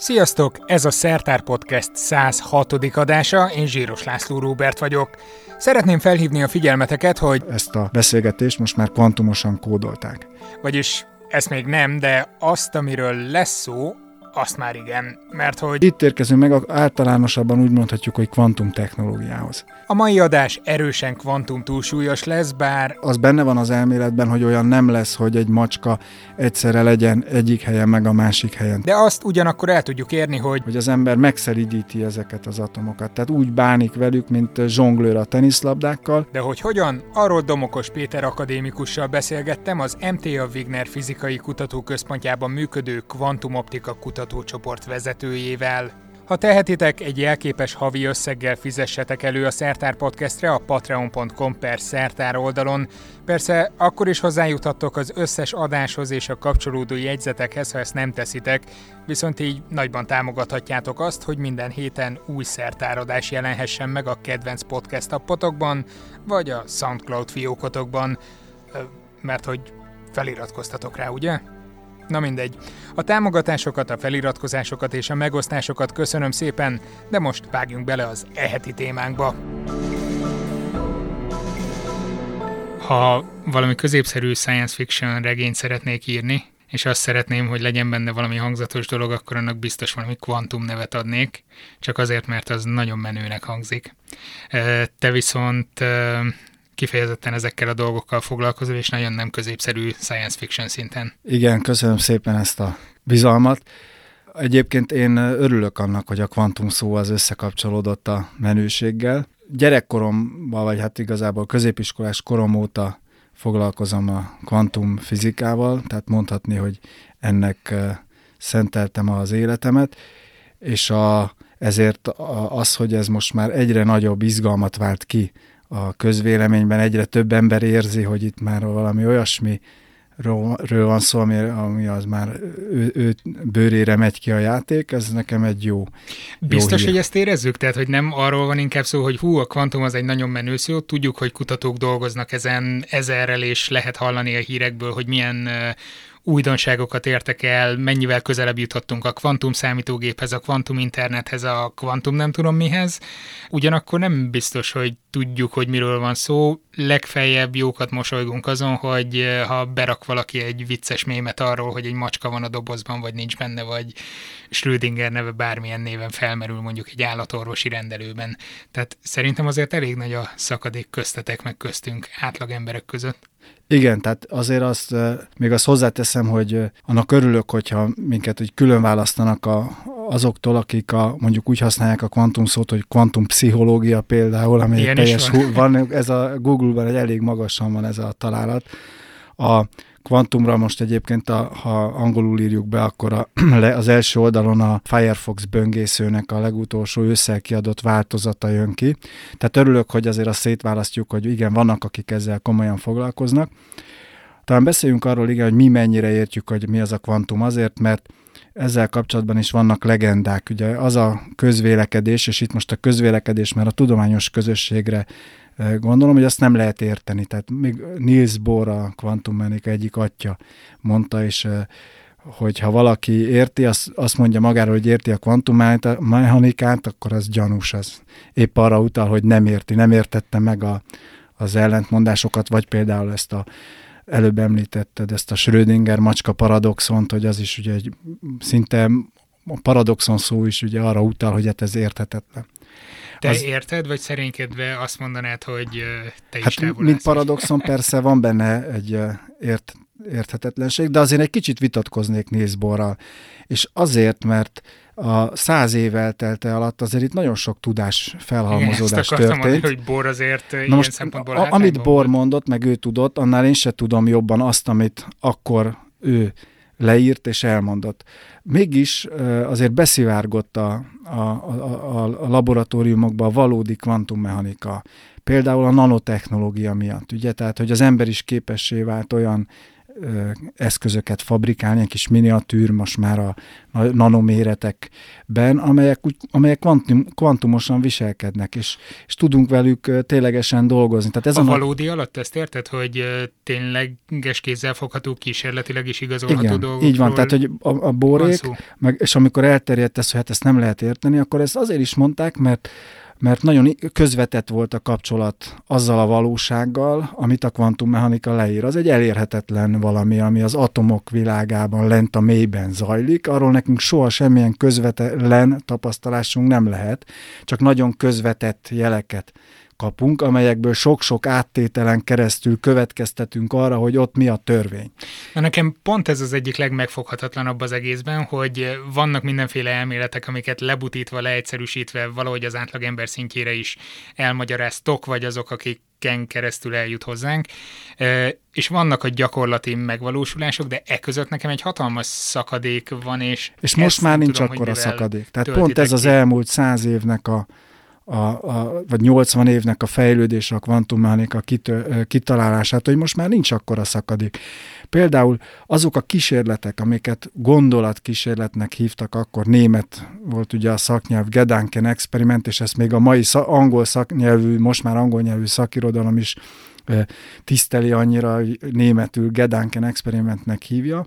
Sziasztok! Ez a Szertár Podcast 106. adása, én Zsíros László Róbert vagyok. Szeretném felhívni a figyelmeteket, hogy... Ezt a beszélgetést most már kvantumosan kódolták. Vagyis ezt még nem, de azt, amiről lesz szó, azt már igen, mert hogy... Itt érkezünk meg, általánosabban úgy mondhatjuk, hogy kvantum technológiához. A mai adás erősen kvantum túlsúlyos lesz, bár... Az benne van az elméletben, hogy olyan nem lesz, hogy egy macska egyszerre legyen egyik helyen, meg a másik helyen. De azt ugyanakkor el tudjuk érni, hogy... Hogy az ember megszeridíti ezeket az atomokat. Tehát úgy bánik velük, mint zsonglőr a teniszlabdákkal. De hogy hogyan? Arról Domokos Péter akadémikussal beszélgettem, az MTA Wigner Fizikai Kutatóközpontjában működő kvantumoptika kutatócsoport vezetőjével. Ha tehetitek, egy jelképes havi összeggel fizessetek elő a Szertár Podcastre a patreon.com per szertár oldalon. Persze akkor is hozzájuthattok az összes adáshoz és a kapcsolódó jegyzetekhez, ha ezt nem teszitek, viszont így nagyban támogathatjátok azt, hogy minden héten új szertáradás jelenhessen meg a kedvenc podcast appotokban, vagy a Soundcloud fiókotokban, mert hogy feliratkoztatok rá, ugye? Na mindegy. A támogatásokat, a feliratkozásokat és a megosztásokat köszönöm szépen, de most vágjunk bele az eheti témánkba. Ha valami középszerű science fiction regényt szeretnék írni, és azt szeretném, hogy legyen benne valami hangzatos dolog, akkor annak biztos valami kvantum nevet adnék, csak azért, mert az nagyon menőnek hangzik. Te viszont kifejezetten ezekkel a dolgokkal foglalkozol, és nagyon nem középszerű science fiction szinten. Igen, köszönöm szépen ezt a bizalmat. Egyébként én örülök annak, hogy a kvantum szó az összekapcsolódott a menőséggel. Gyerekkoromban, vagy hát igazából középiskolás korom óta foglalkozom a kvantum fizikával, tehát mondhatni, hogy ennek szenteltem az életemet, és a, ezért az, hogy ez most már egyre nagyobb izgalmat vált ki a közvéleményben egyre több ember érzi, hogy itt már valami olyasmi ről van szó, ami, ami az már ő, ő bőrére megy ki a játék, ez nekem egy jó Biztos, jó hogy ezt érezzük? Tehát, hogy nem arról van inkább szó, hogy hú, a kvantum az egy nagyon menő szó, tudjuk, hogy kutatók dolgoznak ezen ezerrel, és lehet hallani a hírekből, hogy milyen újdonságokat értek el, mennyivel közelebb jutottunk a kvantum számítógéphez, a kvantum internethez, a kvantum nem tudom mihez. Ugyanakkor nem biztos, hogy tudjuk, hogy miről van szó. Legfeljebb jókat mosolygunk azon, hogy eh, ha berak valaki egy vicces mémet arról, hogy egy macska van a dobozban, vagy nincs benne, vagy Schrödinger neve bármilyen néven felmerül mondjuk egy állatorvosi rendelőben. Tehát szerintem azért elég nagy a szakadék köztetek meg köztünk átlag emberek között. Igen, tehát azért azt, még azt hozzáteszem, hogy annak örülök, hogyha minket úgy külön választanak a, azoktól, akik a, mondjuk úgy használják a kvantum szót, hogy kvantum pszichológia például, ami Ilyen teljes, van. van. ez a Google-ban egy elég magasan van ez a találat. A Kvantumra most egyébként, a, ha angolul írjuk be, akkor a, az első oldalon a Firefox böngészőnek a legutolsó ősszel kiadott változata jön ki. Tehát örülök, hogy azért azt szétválasztjuk, hogy igen, vannak, akik ezzel komolyan foglalkoznak. Talán beszéljünk arról, igen, hogy mi mennyire értjük, hogy mi az a kvantum, azért, mert ezzel kapcsolatban is vannak legendák. Ugye az a közvélekedés, és itt most a közvélekedés, mert a tudományos közösségre Gondolom, hogy azt nem lehet érteni. Tehát még Niels Bohr, a kvantummechanika egyik atya mondta, és hogy ha valaki érti, azt, azt mondja magáról, hogy érti a kvantummechanikát, akkor az gyanús. Az épp arra utal, hogy nem érti, nem értette meg a, az ellentmondásokat, vagy például ezt a előbb említetted, ezt a Schrödinger macska paradoxont, hogy az is ugye egy szinte a paradoxon szó is ugye arra utal, hogy hát ez érthetetlen. Te az... érted, vagy szerénykedve azt mondanád, hogy te is hát, mint paradoxon persze van benne egy ért, érthetetlenség, de azért egy kicsit vitatkoznék Nézborral. És azért, mert a száz év eltelte alatt azért itt nagyon sok tudás felhalmozódás Igen, történt. Mondani, hogy Bor azért Na ilyen most, szempontból a, Amit Bor mondott, meg ő tudott, annál én se tudom jobban azt, amit akkor ő leírt és elmondott. Mégis azért beszivárgott a, a, a, a laboratóriumokba a valódi kvantummechanika, például a nanotechnológia miatt, ugye, tehát hogy az ember is képessé vált olyan eszközöket fabrikálni, ilyen kis miniatűr, most már a, a nanoméretekben, amelyek, amelyek kvantum, kvantumosan viselkednek, és, és tudunk velük ténylegesen dolgozni. Tehát ez a, a valódi alatt ezt érted, hogy tényleges kézzel fogható, kísérletileg is igazolható Igen, dolgokról így van, tehát hogy a, a borék, meg, és amikor elterjedt ez, hogy hát ezt nem lehet érteni, akkor ezt azért is mondták, mert mert nagyon közvetett volt a kapcsolat azzal a valósággal, amit a kvantummechanika leír. Az egy elérhetetlen valami, ami az atomok világában lent a mélyben zajlik, arról nekünk soha semmilyen közvetlen tapasztalásunk nem lehet, csak nagyon közvetett jeleket kapunk, amelyekből sok-sok áttételen keresztül következtetünk arra, hogy ott mi a törvény. Na nekem pont ez az egyik legmegfoghatatlanabb az egészben, hogy vannak mindenféle elméletek, amiket lebutítva, leegyszerűsítve valahogy az átlagember szintjére is elmagyaráztok, vagy azok, akik ken keresztül eljut hozzánk, és vannak a gyakorlati megvalósulások, de e között nekem egy hatalmas szakadék van, és És most már nincs akkor a szakadék. Tehát pont ez az elmúlt száz évnek a, a, a, vagy 80 évnek a fejlődése a kvantummechanika kit, kitalálását, hogy most már nincs akkora szakadék. Például azok a kísérletek, amiket gondolatkísérletnek hívtak, akkor német volt ugye a szaknyelv Gedanken experiment, és ezt még a mai szak, angol szaknyelvű, most már angol nyelvű szakirodalom is tiszteli annyira, hogy németül Gedanken experimentnek hívja,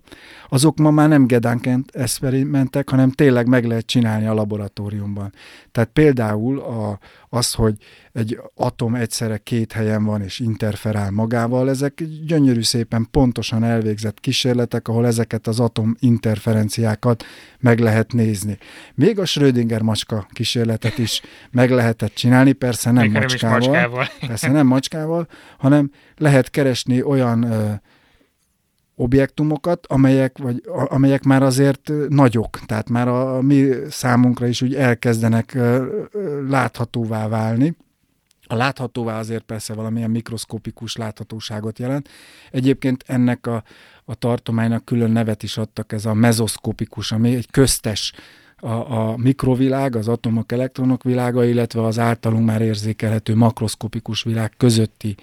azok ma már nem Gedanken experimentek, hanem tényleg meg lehet csinálni a laboratóriumban. Tehát például a, az, hogy egy atom egyszerre két helyen van és interferál magával, ezek gyönyörű szépen pontosan elvégzett kísérletek, ahol ezeket az atom interferenciákat meg lehet nézni. Még a Schrödinger macska kísérletet is meg lehetett csinálni, persze nem Még macskával, nem macskával. persze nem macskával, hanem lehet keresni olyan ö, objektumokat, amelyek, vagy, amelyek már azért nagyok, tehát már a, a mi számunkra is úgy elkezdenek láthatóvá válni. A láthatóvá azért persze valamilyen mikroszkopikus láthatóságot jelent. Egyébként ennek a, a tartománynak külön nevet is adtak, ez a mezoszkopikus, ami egy köztes a, a mikrovilág, az atomok, elektronok világa, illetve az általunk már érzékelhető makroszkopikus világ közötti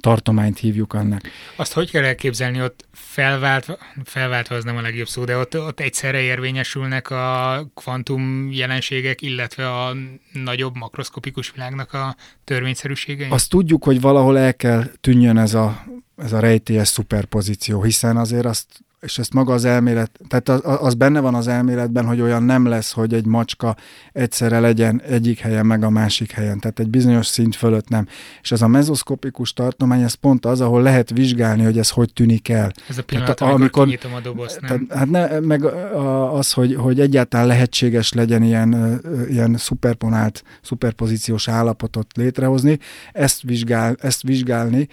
tartományt hívjuk annak. Azt hogy kell elképzelni, ott felváltva, felváltva az nem a legjobb szó, de ott, ott egyszerre érvényesülnek a kvantum jelenségek, illetve a nagyobb makroszkopikus világnak a törvényszerűségei? Azt tudjuk, hogy valahol el kell tűnjön ez a, ez a rejtélyes szuperpozíció, hiszen azért azt és ezt maga az elmélet, tehát az, az benne van az elméletben, hogy olyan nem lesz, hogy egy macska egyszerre legyen egyik helyen, meg a másik helyen, tehát egy bizonyos szint fölött nem. És ez a mezoszkopikus tartomány, ez pont az, ahol lehet vizsgálni, hogy ez hogy tűnik el. Ez a pillanat, tehát, amikor, kinyitom a dobozt, nem? Tehát, hát ne, meg az, hogy, hogy egyáltalán lehetséges legyen ilyen, ilyen szuperponált, szuperpozíciós állapotot létrehozni, ezt, vizsgál, ezt vizsgálni,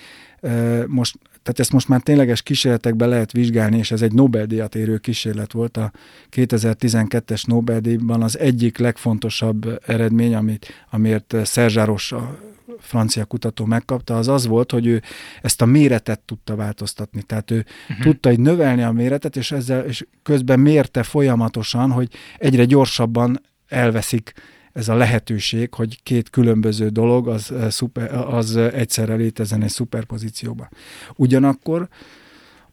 most tehát ezt most már tényleges kísérletekben lehet vizsgálni, és ez egy Nobel-díjat érő kísérlet volt. A 2012-es Nobel-díjban az egyik legfontosabb eredmény, amit, amiért Szerzsáros a francia kutató megkapta, az az volt, hogy ő ezt a méretet tudta változtatni. Tehát ő uh-huh. tudta egy növelni a méretet, és ezzel és közben mérte folyamatosan, hogy egyre gyorsabban elveszik ez a lehetőség, hogy két különböző dolog az, eh, szuper, az egyszerre létezzen egy szuperpozícióban. Ugyanakkor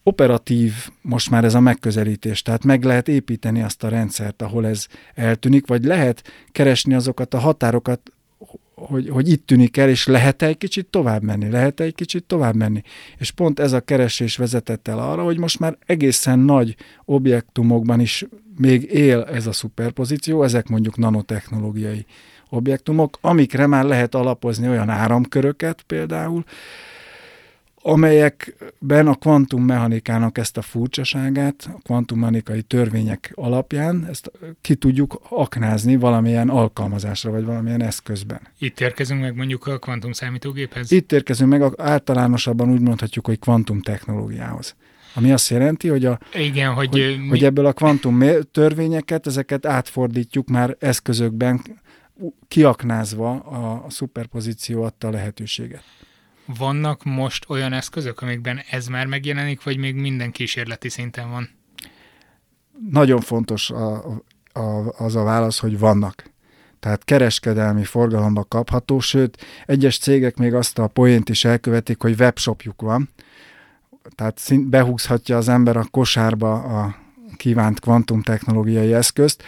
operatív most már ez a megközelítés, tehát meg lehet építeni azt a rendszert, ahol ez eltűnik, vagy lehet keresni azokat a határokat, hogy, hogy itt tűnik el, és lehet-e egy kicsit tovább menni, lehet-e egy kicsit tovább menni. És pont ez a keresés vezetett el arra, hogy most már egészen nagy objektumokban is még él ez a szuperpozíció, ezek mondjuk nanotechnológiai objektumok, amikre már lehet alapozni olyan áramköröket például, amelyekben a kvantummechanikának ezt a furcsaságát, a kvantummechanikai törvények alapján ezt ki tudjuk aknázni valamilyen alkalmazásra, vagy valamilyen eszközben. Itt érkezünk meg mondjuk a kvantum számítógéphez? Itt érkezünk meg, általánosabban úgy mondhatjuk, hogy kvantum technológiához. Ami azt jelenti, hogy, a, Igen, hogy, hogy, mi... hogy ebből a kvantum törvényeket, ezeket átfordítjuk már eszközökben, kiaknázva a, a szuperpozíció adta lehetőséget. Vannak most olyan eszközök, amikben ez már megjelenik, vagy még minden kísérleti szinten van? Nagyon fontos a, a, az a válasz, hogy vannak. Tehát kereskedelmi forgalomba kapható, sőt, egyes cégek még azt a poént is elkövetik, hogy webshopjuk van, tehát behúzhatja az ember a kosárba a kívánt kvantumtechnológiai eszközt.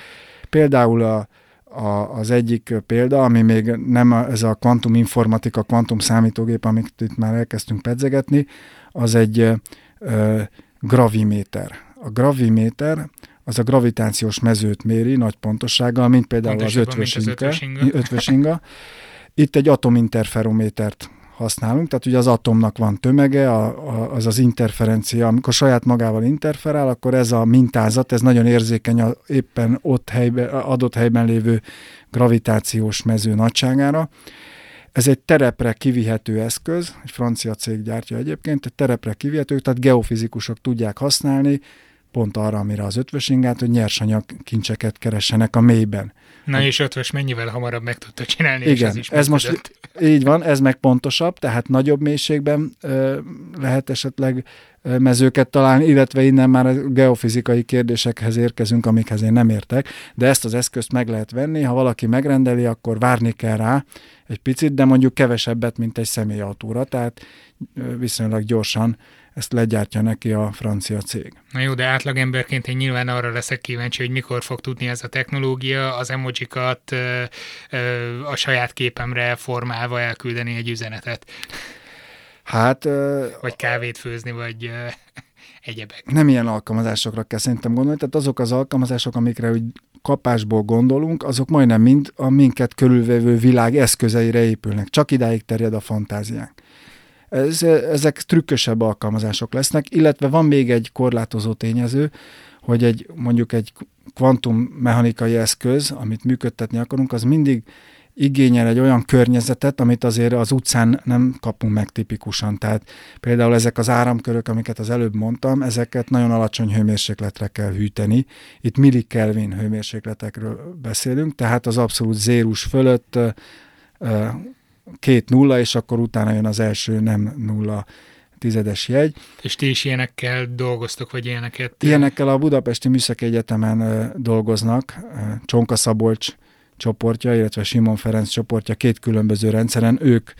Például a, a, az egyik példa, ami még nem a, ez a kvantum informatika, kvantum számítógép, amit itt már elkezdtünk pedzegetni, az egy ö, graviméter. A graviméter az a gravitációs mezőt méri nagy pontossággal, mint például az ötvös, az ötvös inga. Itt egy atominterferométert használunk, tehát ugye az atomnak van tömege, a, a, az az interferencia, amikor saját magával interferál, akkor ez a mintázat, ez nagyon érzékeny a éppen ott helyben, adott helyben lévő gravitációs mező nagyságára. Ez egy terepre kivihető eszköz, egy francia cég gyártja egyébként, egy terepre kivihető, tehát geofizikusok tudják használni, pont arra, amire az ötvös ingát, hogy nyersanyag kincseket keressenek a mélyben. Na és ötvös mennyivel hamarabb meg tudta csinálni, Igen, és ez is ez most így van, ez meg pontosabb, tehát nagyobb mélységben ö, lehet esetleg mezőket találni, illetve innen már a geofizikai kérdésekhez érkezünk, amikhez én nem értek, de ezt az eszközt meg lehet venni, ha valaki megrendeli, akkor várni kell rá egy picit, de mondjuk kevesebbet, mint egy személyautóra, tehát viszonylag gyorsan ezt legyártja neki a francia cég. Na jó, de átlagemberként én nyilván arra leszek kíváncsi, hogy mikor fog tudni ez a technológia az emojikat ö, ö, a saját képemre formálva elküldeni egy üzenetet. Hát... Ö, vagy kávét főzni, vagy ö, egyebek. Nem ilyen alkalmazásokra kell szerintem gondolni, tehát azok az alkalmazások, amikre úgy kapásból gondolunk, azok majdnem mind a minket körülvevő világ eszközeire épülnek. Csak idáig terjed a fantáziánk. Ez, ezek trükkösebb alkalmazások lesznek, illetve van még egy korlátozó tényező, hogy egy mondjuk egy kvantummechanikai eszköz, amit működtetni akarunk, az mindig igényel egy olyan környezetet, amit azért az utcán nem kapunk meg tipikusan. Tehát például ezek az áramkörök, amiket az előbb mondtam, ezeket nagyon alacsony hőmérsékletre kell hűteni. Itt millikelvin hőmérsékletekről beszélünk, tehát az abszolút zérus fölött két nulla, és akkor utána jön az első nem nulla tizedes jegy. És ti is ilyenekkel dolgoztok, vagy ilyeneket? Ilyenekkel a Budapesti Műszaki Egyetemen dolgoznak, Csonka Szabolcs csoportja, illetve Simon Ferenc csoportja két különböző rendszeren. Ők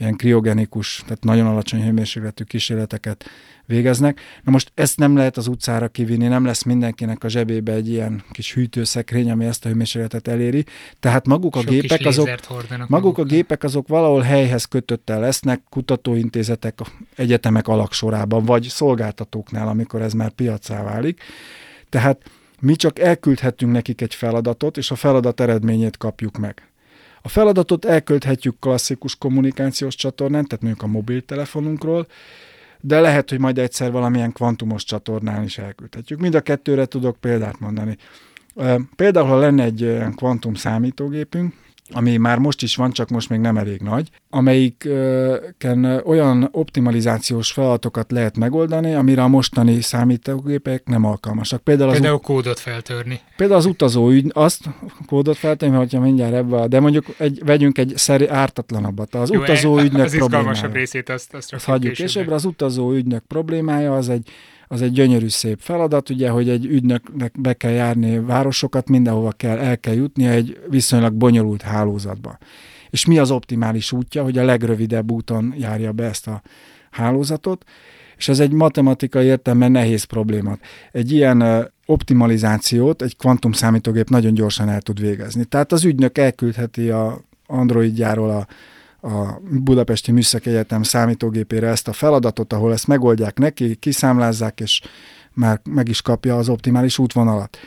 ilyen kriogenikus, tehát nagyon alacsony hőmérsékletű kísérleteket végeznek. Na most ezt nem lehet az utcára kivinni, nem lesz mindenkinek a zsebébe egy ilyen kis hűtőszekrény, ami ezt a hőmérsékletet eléri. Tehát maguk a Sok gépek azok, maguk maguk a gépek azok valahol helyhez kötöttel lesznek, kutatóintézetek, egyetemek alaksorában, vagy szolgáltatóknál, amikor ez már piacá válik. Tehát mi csak elküldhetünk nekik egy feladatot, és a feladat eredményét kapjuk meg. A feladatot elküldhetjük klasszikus kommunikációs csatornán, tehát mondjuk a mobiltelefonunkról, de lehet, hogy majd egyszer valamilyen kvantumos csatornán is elküldhetjük. Mind a kettőre tudok példát mondani. Például, ha lenne egy kvantum számítógépünk, ami már most is van, csak most még nem elég nagy, amelyiken olyan optimalizációs feladatokat lehet megoldani, amire a mostani számítógépek nem alkalmasak. Például, az például ut- kódot feltörni. Például az utazó ügy, azt kódot feltörni, hogyha mindjárt ebbe, a, de mondjuk egy, vegyünk egy szeri ártatlanabbat. Az Jó, utazó ügynök az problémája. részét azt, azt, azt hagyjuk későbbre. Az utazó ügynök problémája az egy az egy gyönyörű szép feladat, ugye, hogy egy ügynöknek be kell járni városokat, mindenhova kell, el kell jutni egy viszonylag bonyolult hálózatba. És mi az optimális útja, hogy a legrövidebb úton járja be ezt a hálózatot, és ez egy matematikai értelemben nehéz probléma. Egy ilyen optimalizációt egy kvantum számítógép nagyon gyorsan el tud végezni. Tehát az ügynök elküldheti a Androidjáról a a Budapesti Műszaki Egyetem számítógépére ezt a feladatot, ahol ezt megoldják neki, kiszámlázzák, és már meg is kapja az optimális útvonalat.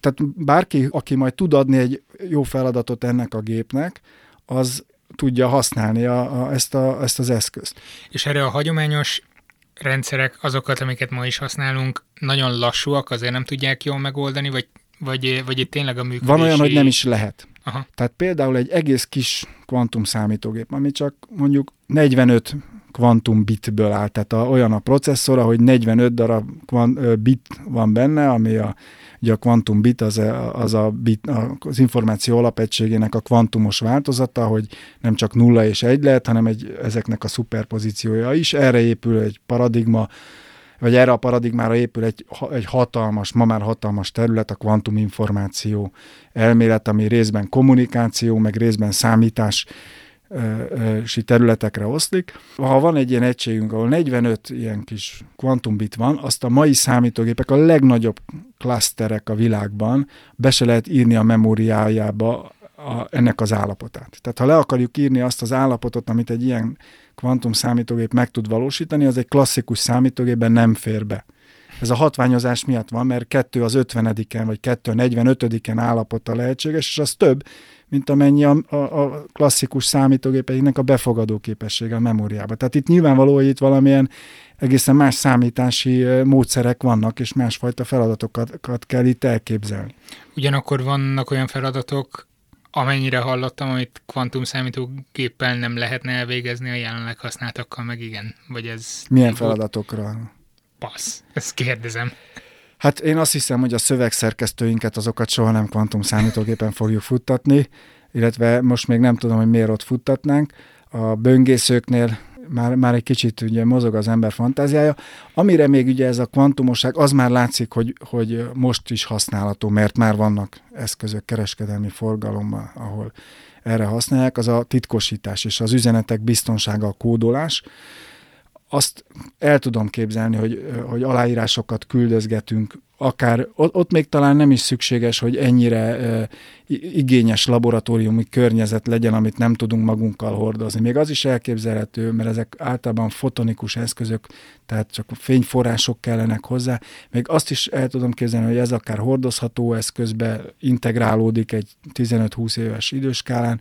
Tehát bárki, aki majd tud adni egy jó feladatot ennek a gépnek, az tudja használni a, a, ezt, a, ezt az eszközt. És erre a hagyományos rendszerek, azokat, amiket ma is használunk, nagyon lassúak, azért nem tudják jól megoldani, vagy, vagy, vagy itt tényleg a működési... Van olyan, hogy nem is lehet. Aha. Tehát például egy egész kis kvantum számítógép, ami csak mondjuk 45 kvantum bitből áll, tehát a, olyan a processzora, hogy 45 darab kvant, bit van benne, ami a, ugye a kvantum bit az a, az a bit, az információ alapegységének a kvantumos változata, hogy nem csak nulla és egy lehet, hanem egy, ezeknek a szuperpozíciója is. Erre épül egy paradigma, vagy erre a paradigmára épül egy, egy hatalmas, ma már hatalmas terület, a kvantuminformáció elmélet, ami részben kommunikáció, meg részben számítás területekre oszlik. Ha van egy ilyen egységünk, ahol 45 ilyen kis kvantumbit van, azt a mai számítógépek a legnagyobb klaszterek a világban be se lehet írni a memóriájába a, ennek az állapotát. Tehát ha le akarjuk írni azt az állapotot, amit egy ilyen kvantum számítógép meg tud valósítani, az egy klasszikus számítógépben nem fér be. Ez a hatványozás miatt van, mert kettő az 50-en, vagy kettő a 45-en állapota lehetséges, és az több, mint amennyi a, a, a klasszikus számítógépeinek a befogadó képessége a memóriába. Tehát itt nyilvánvaló, hogy itt valamilyen egészen más számítási módszerek vannak, és másfajta feladatokat kell itt elképzelni. Ugyanakkor vannak olyan feladatok, amennyire hallottam, amit kvantum számítógéppel nem lehetne elvégezni a jelenleg használtakkal, meg igen. Vagy ez... Milyen feladatokra? Passz. Ezt kérdezem. Hát én azt hiszem, hogy a szövegszerkesztőinket azokat soha nem kvantum számítógépen fogjuk futtatni, illetve most még nem tudom, hogy miért ott futtatnánk. A böngészőknél már, már egy kicsit ugye mozog az ember fantáziája. Amire még ugye ez a kvantumosság, az már látszik, hogy, hogy most is használható, mert már vannak eszközök kereskedelmi forgalomban, ahol erre használják, az a titkosítás és az üzenetek biztonsága, a kódolás azt el tudom képzelni, hogy, hogy aláírásokat küldözgetünk, akár ott, ott még talán nem is szükséges, hogy ennyire igényes laboratóriumi környezet legyen, amit nem tudunk magunkkal hordozni. Még az is elképzelhető, mert ezek általában fotonikus eszközök, tehát csak fényforrások kellenek hozzá. Még azt is el tudom képzelni, hogy ez akár hordozható eszközbe integrálódik egy 15-20 éves időskálán,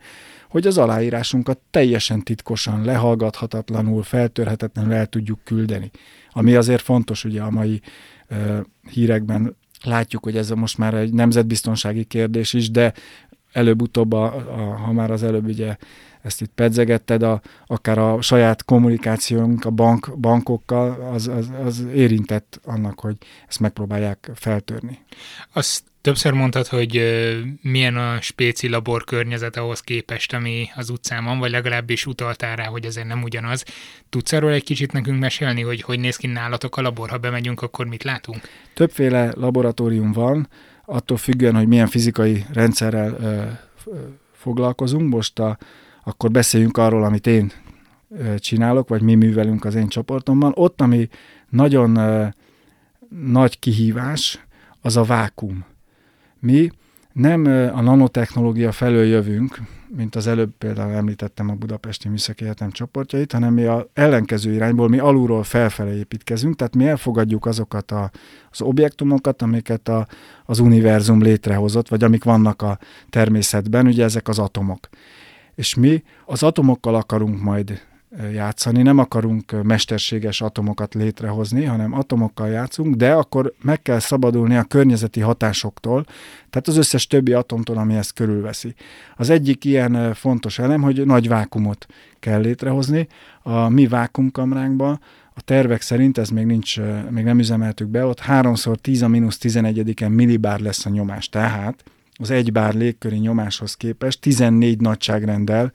hogy az aláírásunkat teljesen titkosan, lehallgathatatlanul, feltörhetetlenül el tudjuk küldeni. Ami azért fontos ugye a mai hírekben látjuk, hogy ez most már egy nemzetbiztonsági kérdés is, de előbb-utóbb, a, a, ha már az előbb ugye ezt itt pedzegetted, a, akár a saját kommunikációnk a bank, bankokkal, az, az, az érintett annak, hogy ezt megpróbálják feltörni. Azt többször mondtad, hogy milyen a spéci labor környezet ahhoz képest, ami az utcán van, vagy legalábbis utaltál rá, hogy ezért nem ugyanaz. Tudsz erről egy kicsit nekünk mesélni, hogy hogy néz ki nálatok a labor, ha bemegyünk, akkor mit látunk? Többféle laboratórium van, attól függően, hogy milyen fizikai rendszerrel ö, ö, foglalkozunk. Most a akkor beszéljünk arról, amit én csinálok, vagy mi művelünk az én csoportomban. Ott, ami nagyon nagy kihívás, az a vákum. Mi nem a nanotechnológia felől jövünk, mint az előbb például említettem a Budapesti Műszaki Egyetem csoportjait, hanem mi a ellenkező irányból, mi alulról felfele építkezünk, tehát mi elfogadjuk azokat a, az objektumokat, amiket a, az univerzum létrehozott, vagy amik vannak a természetben, ugye ezek az atomok. És mi az atomokkal akarunk majd játszani, nem akarunk mesterséges atomokat létrehozni, hanem atomokkal játszunk, de akkor meg kell szabadulni a környezeti hatásoktól, tehát az összes többi atomtól, ami ezt körülveszi. Az egyik ilyen fontos elem, hogy nagy vákumot kell létrehozni. A mi vákumkamránkban a tervek szerint, ez még nincs, még nem üzemeltük be, ott 3x 10 a mínusz 11-en millibár lesz a nyomás. Tehát az egy bár légköri nyomáshoz képest 14 nagyságrendel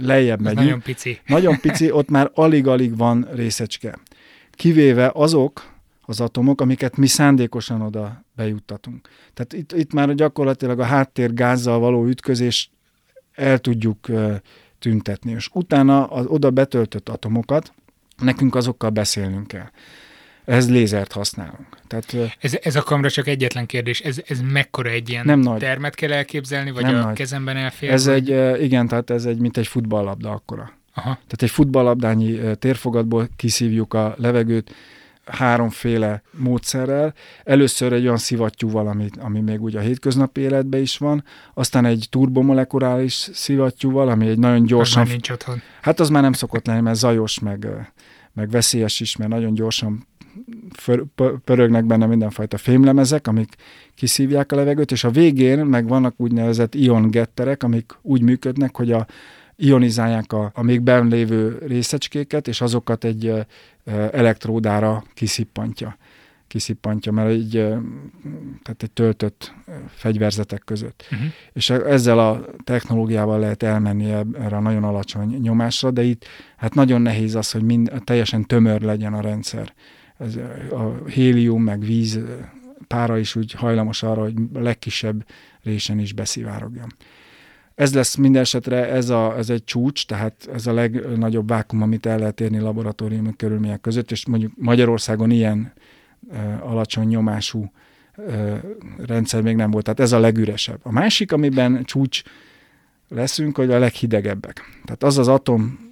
lejjebb megyünk. Nagyon pici. Nagyon pici, ott már alig-alig van részecske. Kivéve azok az atomok, amiket mi szándékosan oda bejuttatunk. Tehát itt, itt már gyakorlatilag a háttér gázzal való ütközés el tudjuk tüntetni. És utána az oda betöltött atomokat, nekünk azokkal beszélnünk kell ehhez lézert használunk. Tehát, ez, ez a kamera csak egyetlen kérdés, ez, ez mekkora egy ilyen nem nagy. termet kell elképzelni, vagy nem a nagy. kezemben elfér? Ez vagy? egy, igen, tehát ez egy, mint egy futballlabda akkora. Aha. Tehát egy futballlabdányi térfogatból kiszívjuk a levegőt háromféle módszerrel. Először egy olyan szivattyúval, ami, ami még ugye a hétköznapi életben is van, aztán egy turbomolekuláris szivattyúval, ami egy nagyon gyorsan... Az nincs otthon. Hát az már nem szokott lenni, mert zajos, meg, meg veszélyes is, mert nagyon gyorsan pörögnek benne mindenfajta fémlemezek, amik kiszívják a levegőt, és a végén meg vannak úgynevezett iongetterek, amik úgy működnek, hogy a ionizálják a, a még benn lévő részecskéket, és azokat egy elektródára kiszippantja kiszippantja, mert egy, tehát egy töltött fegyverzetek között. Uh-huh. És ezzel a technológiával lehet elmenni erre a nagyon alacsony nyomásra, de itt hát nagyon nehéz az, hogy mind, teljesen tömör legyen a rendszer ez a hélium, meg víz pára is úgy hajlamos arra, hogy a legkisebb résen is beszivárogjon. Ez lesz minden esetre, ez, a, ez egy csúcs, tehát ez a legnagyobb vákum, amit el lehet érni laboratóriumi körülmények között, és mondjuk Magyarországon ilyen uh, alacsony nyomású uh, rendszer még nem volt. Tehát ez a legüresebb. A másik, amiben csúcs leszünk, hogy a leghidegebbek. Tehát az az atom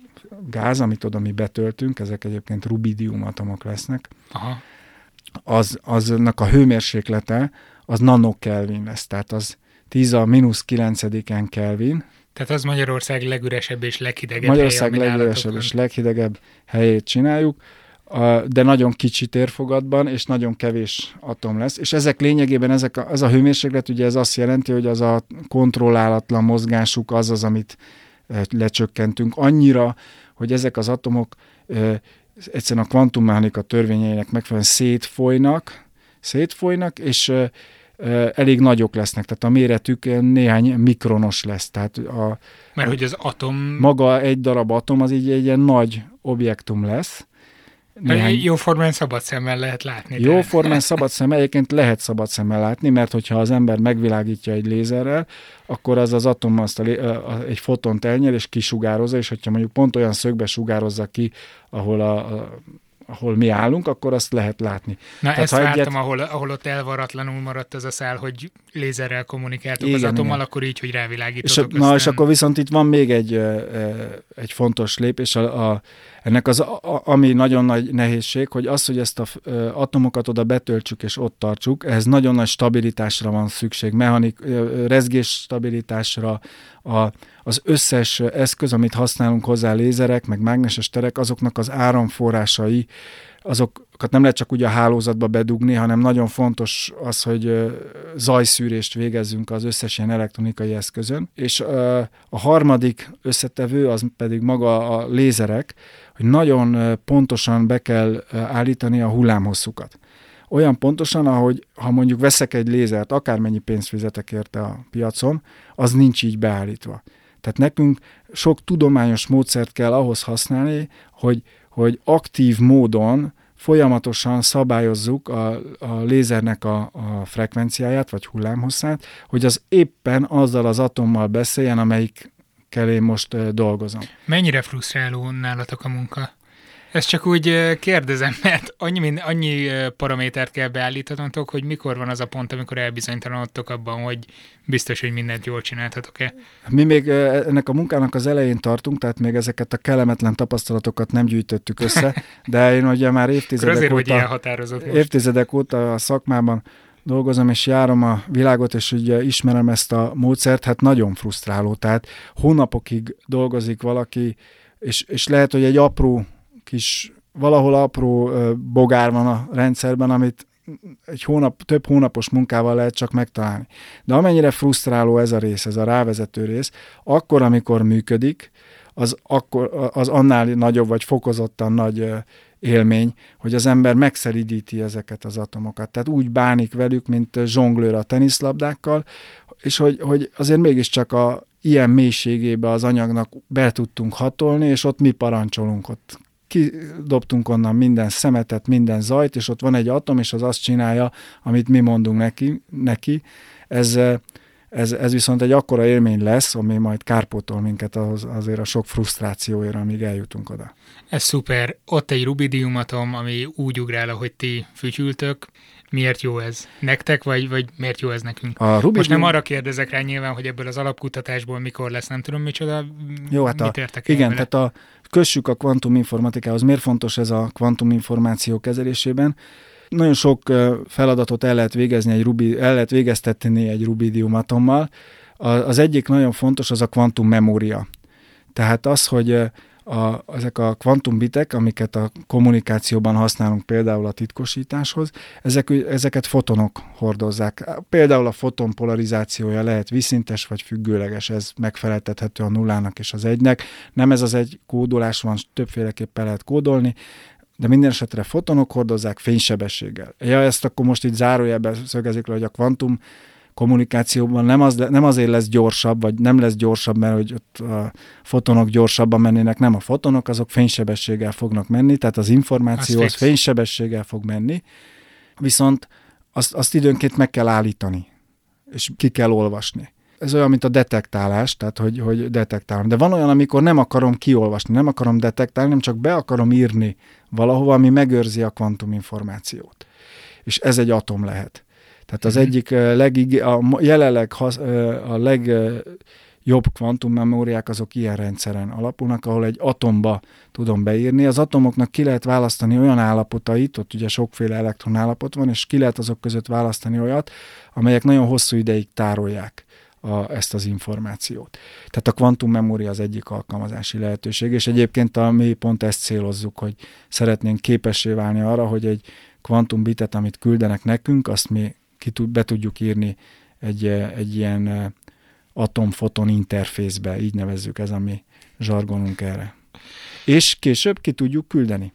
gáz, amit oda mi betöltünk, ezek egyébként rubidium atomok lesznek, Aha. Az, aznak a hőmérséklete az nanokelvin lesz, tehát az 10 a mínusz 9 Kelvin. Tehát az Magyarország legüresebb és leghidegebb Magyarország helye, legüresebb és leghidegebb helyét csináljuk, de nagyon kicsi térfogatban, és nagyon kevés atom lesz. És ezek lényegében, ezek a, ez a hőmérséklet, ugye ez azt jelenti, hogy az a kontrollálatlan mozgásuk az az, amit lecsökkentünk annyira, hogy ezek az atomok egyszerűen a kvantummechanika törvényeinek megfelelően szétfolynak, szétfolynak, és elég nagyok lesznek, tehát a méretük néhány mikronos lesz. Tehát a, Mert hogy az atom... Maga egy darab atom az így egy ilyen nagy objektum lesz, néhány... Jóformán szabad szemmel lehet látni. Jóformán szabad szemmel, egyébként lehet szabad szemmel látni, mert hogyha az ember megvilágítja egy lézerrel, akkor az az atom azt a, a, egy fotont elnyer és kisugározza, és hogyha mondjuk pont olyan szögbe sugározza ki, ahol a, a ahol mi állunk, akkor azt lehet látni. Na Tehát, ezt vártam, egyet... ahol, ahol ott elvaratlanul maradt ez a szál, hogy lézerrel kommunikáltuk igen, az atommal, igen. akkor így, hogy rávilágítottuk. És, na, és akkor viszont itt van még egy, egy fontos lépés, a, a, ennek az, ami nagyon nagy nehézség, hogy az, hogy ezt a atomokat oda betöltsük és ott tartsuk, ehhez nagyon nagy stabilitásra van szükség, mechanik, rezgés stabilitásra, a, az összes eszköz, amit használunk hozzá, lézerek, meg mágneses terek, azoknak az áramforrásai, azokat nem lehet csak úgy a hálózatba bedugni, hanem nagyon fontos az, hogy zajszűrést végezzünk az összes ilyen elektronikai eszközön. És a harmadik összetevő az pedig maga a lézerek, hogy nagyon pontosan be kell állítani a hullámhosszukat olyan pontosan, ahogy ha mondjuk veszek egy lézert, akármennyi pénzt fizetek érte a piacon, az nincs így beállítva. Tehát nekünk sok tudományos módszert kell ahhoz használni, hogy, hogy aktív módon folyamatosan szabályozzuk a, a lézernek a, a frekvenciáját, vagy hullámhosszát, hogy az éppen azzal az atommal beszéljen, amelyik én most dolgozom. Mennyire frusztráló nálatok a munka? Ezt csak úgy kérdezem, mert annyi, annyi paramétert kell beállítanatok, hogy mikor van az a pont, amikor elbizonytalanodtok abban, hogy biztos, hogy mindent jól csináltatok-e. Mi még ennek a munkának az elején tartunk, tehát még ezeket a kellemetlen tapasztalatokat nem gyűjtöttük össze, de én ugye már évtizedek azért, óta, hogy évtizedek óta a szakmában dolgozom, és járom a világot, és ugye ismerem ezt a módszert, hát nagyon frusztráló. Tehát hónapokig dolgozik valaki, és, és lehet, hogy egy apró kis, valahol apró bogár van a rendszerben, amit egy hónap, több hónapos munkával lehet csak megtalálni. De amennyire frusztráló ez a rész, ez a rávezető rész, akkor, amikor működik, az, akkor, az annál nagyobb vagy fokozottan nagy élmény, hogy az ember megszeridíti ezeket az atomokat. Tehát úgy bánik velük, mint zsonglőr a teniszlabdákkal, és hogy, hogy azért mégiscsak a ilyen mélységébe az anyagnak be tudtunk hatolni, és ott mi parancsolunk, ott kidobtunk onnan minden szemetet, minden zajt, és ott van egy atom, és az azt csinálja, amit mi mondunk neki. neki. Ez, ez, ez viszont egy akkora élmény lesz, ami majd kárpótol minket az, azért a sok frusztrációért, amíg eljutunk oda. Ez szuper. Ott egy rubidiumatom, ami úgy ugrál, ahogy ti fütyültök. Miért jó ez? Nektek, vagy, vagy miért jó ez nekünk? A Rubidium... Most nem arra kérdezek rá nyilván, hogy ebből az alapkutatásból mikor lesz, nem tudom micsoda, jó, hát mit a, Igen, vele? tehát a, kössük a kvantuminformatikához. Miért fontos ez a kvantuminformáció kezelésében? Nagyon sok feladatot el lehet végezni egy rubi, el lehet végeztetni egy rubidium atommal. Az egyik nagyon fontos, az a kvantum memória. Tehát az, hogy a, ezek a kvantumbitek, amiket a kommunikációban használunk például a titkosításhoz, ezek, ezeket fotonok hordozzák. Például a foton polarizációja lehet viszintes vagy függőleges, ez megfeleltethető a nullának és az egynek. Nem ez az egy kódolás van, többféleképpen lehet kódolni, de minden esetre fotonok hordozzák fénysebességgel. Ja, ezt akkor most itt zárójelben szögezik le, hogy a kvantum kommunikációban nem, az, nem azért lesz gyorsabb, vagy nem lesz gyorsabb, mert hogy ott a fotonok gyorsabban mennének, nem a fotonok, azok fénysebességgel fognak menni, tehát az információ az, az fénysebességgel fog menni, viszont azt, azt időnként meg kell állítani, és ki kell olvasni. ez olyan, mint a detektálás, tehát hogy, hogy detektálom. De van olyan, amikor nem akarom kiolvasni, nem akarom detektálni, nem csak be akarom írni valahova, ami megőrzi a kvantuminformációt. És ez egy atom lehet. Tehát az mm-hmm. egyik legig, a jelenleg a legjobb kvantummemóriák azok ilyen rendszeren alapulnak, ahol egy atomba tudom beírni. Az atomoknak ki lehet választani olyan állapotait, ott ugye sokféle elektronállapot van, és ki lehet azok között választani olyat, amelyek nagyon hosszú ideig tárolják a, ezt az információt. Tehát a kvantummemória az egyik alkalmazási lehetőség, és egyébként a, mi pont ezt célozzuk, hogy szeretnénk képessé válni arra, hogy egy kvantumbitet, amit küldenek nekünk, azt mi ki tud, be tudjuk írni egy, egy ilyen atom-foton interfészbe, így nevezzük ez a mi zsargonunk erre. És később ki tudjuk küldeni.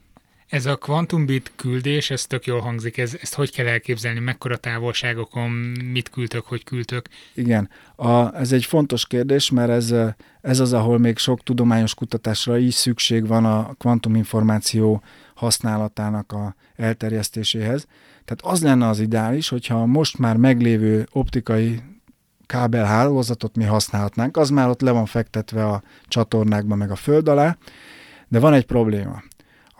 Ez a kvantumbit küldés, ez tök jól hangzik, ez, ezt hogy kell elképzelni, mekkora távolságokon, mit küldtök, hogy küldtök? Igen, a, ez egy fontos kérdés, mert ez, ez az, ahol még sok tudományos kutatásra is szükség van a kvantuminformáció használatának a elterjesztéséhez. Tehát az lenne az ideális, hogyha most már meglévő optikai kábelhálózatot mi használhatnánk, az már ott le van fektetve a csatornákba, meg a föld alá, de van egy probléma.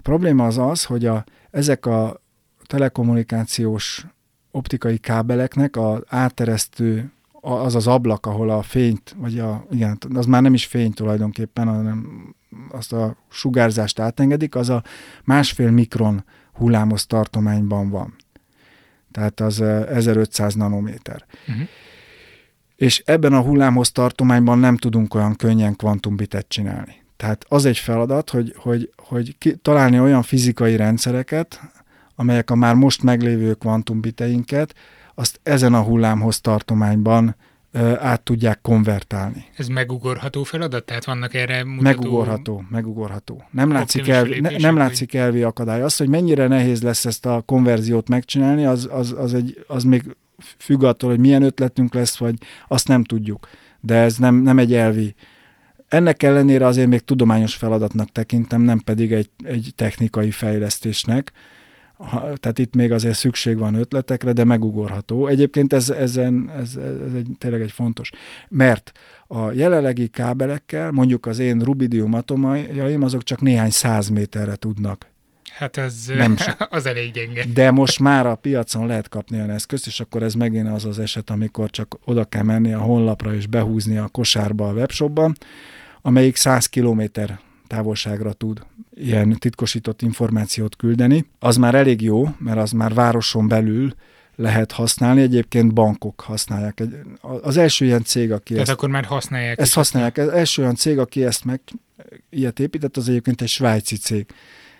A probléma az az, hogy a, ezek a telekommunikációs optikai kábeleknek az áteresztő az az ablak, ahol a fényt, vagy a, igen, az már nem is fény tulajdonképpen, hanem azt a sugárzást átengedik, az a másfél mikron hullámos tartományban van. Tehát az 1500 nanométer. Uh-huh. És ebben a hullámhoz tartományban nem tudunk olyan könnyen kvantumbitet csinálni. Tehát az egy feladat, hogy, hogy, hogy ki, találni olyan fizikai rendszereket, amelyek a már most meglévő kvantumbiteinket, azt ezen a hullámhoz tartományban ö, át tudják konvertálni. Ez megugorható feladat? Tehát vannak erre mutató... Megugorható, megugorható. Nem látszik, elvi, ne, nem látszik elvi akadály. Az, hogy mennyire nehéz lesz ezt a konverziót megcsinálni, az, az, az, egy, az még függ attól, hogy milyen ötletünk lesz, vagy azt nem tudjuk. De ez nem, nem egy elvi ennek ellenére azért még tudományos feladatnak tekintem, nem pedig egy, egy technikai fejlesztésnek. Ha, tehát itt még azért szükség van ötletekre, de megugorható. Egyébként ez, ezen, ez, ez egy, tényleg egy fontos. Mert a jelenlegi kábelekkel, mondjuk az én rubidium atomaim, azok csak néhány száz méterre tudnak Hát ez nem az elég gyenge. De most már a piacon lehet kapni olyan eszközt, és akkor ez megint az az eset, amikor csak oda kell menni a honlapra és behúzni a kosárba a webshopban, amelyik 100 kilométer távolságra tud ilyen titkosított információt küldeni. Az már elég jó, mert az már városon belül lehet használni. Egyébként bankok használják. Az első ilyen cég, aki Tehát ezt, akkor már használják. Ezt használják. Az első olyan cég, aki ezt meg ilyet épített, az egyébként egy svájci cég.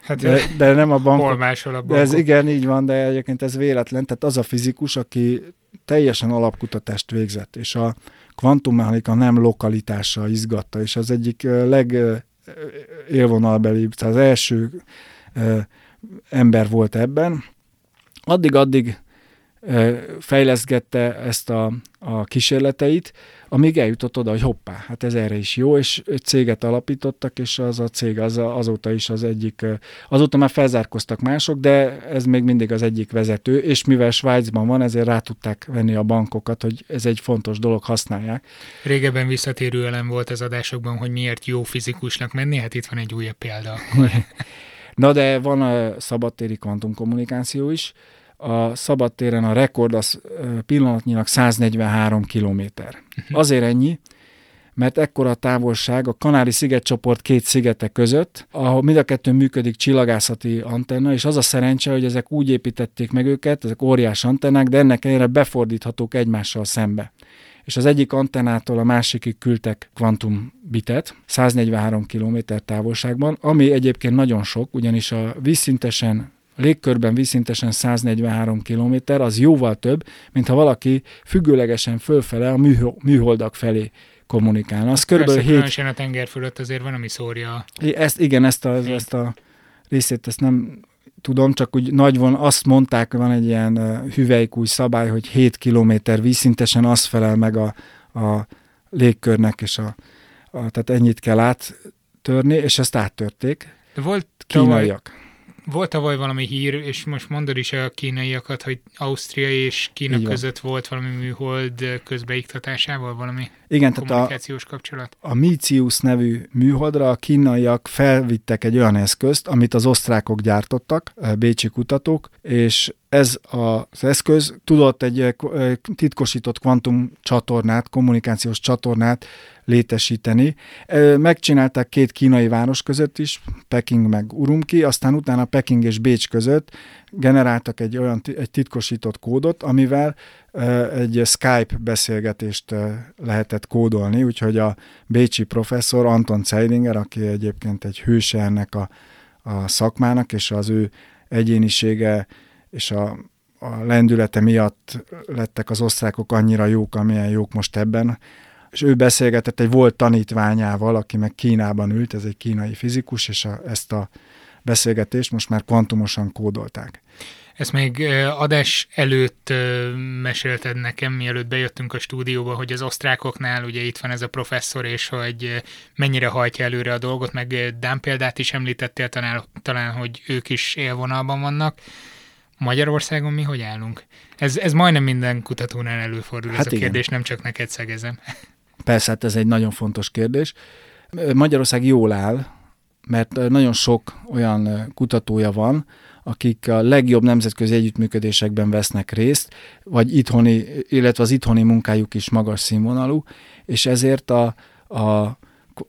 Hát, de, de nem a bank. Hol máshol a bankok. De ez igen, így van, de egyébként ez véletlen. Tehát az a fizikus, aki teljesen alapkutatást végzett, és a kvantummechanika nem lokalitása izgatta, és az egyik leg élvonalbeli, az első ember volt ebben. Addig-addig fejleszgette ezt a, a kísérleteit, amíg eljutott oda, hogy hoppá, hát ez erre is jó, és egy céget alapítottak, és az a cég az azóta is az egyik, azóta már felzárkoztak mások, de ez még mindig az egyik vezető, és mivel Svájcban van, ezért rá tudták venni a bankokat, hogy ez egy fontos dolog, használják. Régebben visszatérő elem volt az adásokban, hogy miért jó fizikusnak menni, hát itt van egy újabb példa. Na de van a szabadtéri kvantumkommunikáció is, a szabadtéren a rekord az pillanatnyilag 143 kilométer. Uh-huh. Azért ennyi, mert ekkora a távolság a Kanári szigetcsoport két szigete között, ahol mind a kettő működik csillagászati antenna, és az a szerencse, hogy ezek úgy építették meg őket, ezek óriás antennák, de ennek ellenére befordíthatók egymással szembe. És az egyik antennától a másikig küldtek kvantum bitet, 143 km távolságban, ami egyébként nagyon sok, ugyanis a vízszintesen légkörben vízszintesen 143 km, az jóval több, mint ha valaki függőlegesen fölfele a műholdak felé kommunikálna. Az körülbelül 7... a tenger fölött azért van, ami szórja. Ezt, igen, ezt a, ezt a részét ezt nem tudom, csak úgy nagy von, azt mondták, van egy ilyen uh, hüvelykúj szabály, hogy 7 km vízszintesen az felel meg a, a légkörnek, és a, a, tehát ennyit kell áttörni, és ezt áttörték. Volt kínaiak. Volt tavaly valami hír, és most mondod is a kínaiakat, hogy Ausztria és Kína Igen. között volt valami műhold közbeiktatásával valami Igen, kommunikációs tehát a, kapcsolat. A Micius nevű műholdra a kínaiak felvittek egy olyan eszközt, amit az osztrákok gyártottak, bécsi kutatók, és ez az eszköz tudott egy titkosított kvantum csatornát, kommunikációs csatornát létesíteni. Megcsinálták két kínai város között is, Peking meg Urumqi, aztán utána Peking és Bécs között generáltak egy olyan egy titkosított kódot, amivel egy Skype beszélgetést lehetett kódolni, úgyhogy a bécsi professzor Anton Zeidinger, aki egyébként egy hőse ennek a, a szakmának, és az ő egyénisége és a, a lendülete miatt lettek az osztrákok annyira jók, amilyen jók most ebben, és ő beszélgetett egy volt tanítványával, aki meg Kínában ült, ez egy kínai fizikus, és a, ezt a beszélgetést most már kvantumosan kódolták. Ezt még adás előtt mesélted nekem, mielőtt bejöttünk a stúdióba, hogy az osztrákoknál ugye itt van ez a professzor, és hogy mennyire hajtja előre a dolgot, meg Dán példát is említettél talán, talán hogy ők is élvonalban vannak. Magyarországon mi hogy állunk? Ez, ez majdnem minden kutatónál előfordul hát ez igen. a kérdés, nem csak neked szegezem. Persze, hát ez egy nagyon fontos kérdés. Magyarország jól áll, mert nagyon sok olyan kutatója van, akik a legjobb nemzetközi együttműködésekben vesznek részt, vagy itthoni, illetve az itthoni munkájuk is magas színvonalú, és ezért a, a,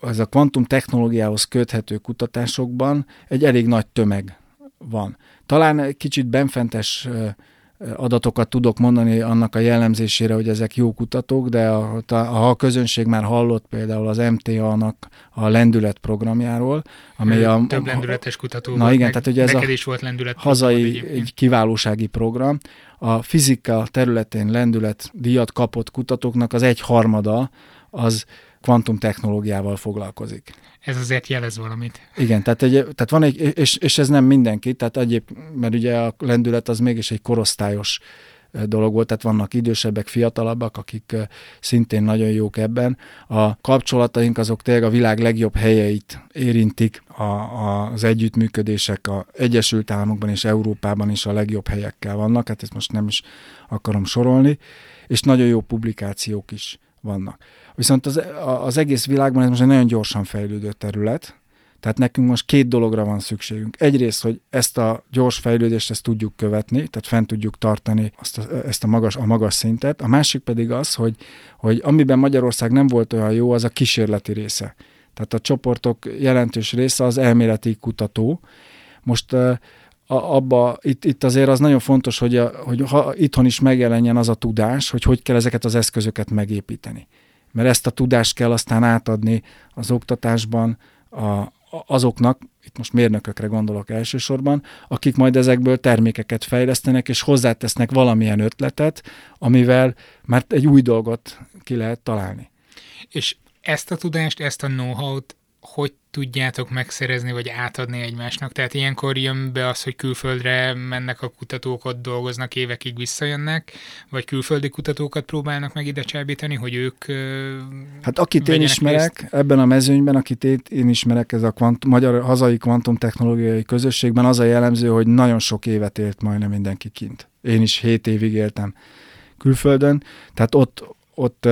ez a kvantum technológiához köthető kutatásokban egy elég nagy tömeg van. Talán kicsit benfentes adatokat tudok mondani annak a jellemzésére, hogy ezek jó kutatók, de a, ha a közönség már hallott például az MTA-nak a lendület programjáról, amely a... Több lendületes kutató Na igen, tehát ugye ez a is volt lendület hazai egy kiválósági program. A fizika területén lendület díjat kapott kutatóknak az egy harmada az kvantumtechnológiával foglalkozik. Ez azért jelez valamit. Igen, tehát, egy, tehát van egy, és, és ez nem mindenki, tehát egyéb, mert ugye a lendület az mégis egy korosztályos dolog volt, tehát vannak idősebbek, fiatalabbak, akik szintén nagyon jók ebben. A kapcsolataink azok tényleg a világ legjobb helyeit érintik, a, a, az együttműködések a Egyesült Államokban és Európában is a legjobb helyekkel vannak, hát ezt most nem is akarom sorolni, és nagyon jó publikációk is vannak. Viszont az, az egész világban ez most egy nagyon gyorsan fejlődő terület, tehát nekünk most két dologra van szükségünk. Egyrészt, hogy ezt a gyors fejlődést ezt tudjuk követni, tehát fent tudjuk tartani azt a, ezt a magas, a magas szintet. A másik pedig az, hogy, hogy amiben Magyarország nem volt olyan jó, az a kísérleti része. Tehát a csoportok jelentős része az elméleti kutató. Most abba, itt, itt azért az nagyon fontos, hogy, a, hogy ha itthon is megjelenjen az a tudás, hogy hogy kell ezeket az eszközöket megépíteni mert ezt a tudást kell aztán átadni az oktatásban a, azoknak, itt most mérnökökre gondolok elsősorban, akik majd ezekből termékeket fejlesztenek, és hozzátesznek valamilyen ötletet, amivel már egy új dolgot ki lehet találni. És ezt a tudást, ezt a know-how-t hogy tudjátok megszerezni, vagy átadni egymásnak? Tehát ilyenkor jön be az, hogy külföldre mennek a kutatók, ott dolgoznak, évekig visszajönnek, vagy külföldi kutatókat próbálnak meg ide csábítani, hogy ők Hát akit én ismerek részt? ebben a mezőnyben, akit én, én ismerek, ez a kvant, magyar hazai kvantumtechnológiai közösségben, az a jellemző, hogy nagyon sok évet élt majdnem mindenki kint. Én is hét évig éltem külföldön, tehát ott, ott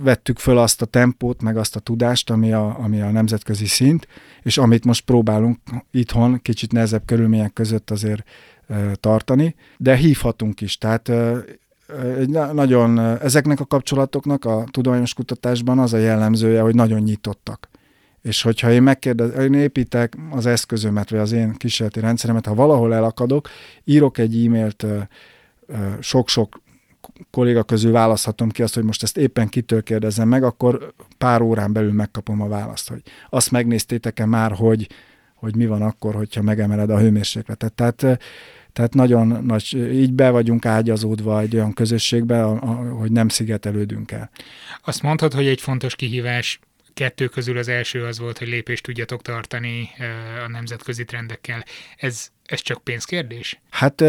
vettük föl azt a tempót, meg azt a tudást, ami a, ami a nemzetközi szint, és amit most próbálunk itthon kicsit nehezebb körülmények között azért tartani, de hívhatunk is, tehát e, nagyon, ezeknek a kapcsolatoknak a tudományos kutatásban az a jellemzője, hogy nagyon nyitottak. És hogyha én megkérdez, én építek az eszközömet, vagy az én kísérleti rendszeremet, ha valahol elakadok, írok egy e-mailt sok-sok kolléga közül választhatom ki azt, hogy most ezt éppen kitől kérdezem meg, akkor pár órán belül megkapom a választ, hogy azt megnéztétek-e már, hogy, hogy mi van akkor, hogyha megemeled a hőmérsékletet. Tehát, tehát nagyon nagy, így be vagyunk ágyazódva egy olyan közösségbe, hogy nem szigetelődünk el. Azt mondhatod, hogy egy fontos kihívás kettő közül az első az volt, hogy lépést tudjatok tartani a nemzetközi trendekkel. Ez, ez csak pénzkérdés? Hát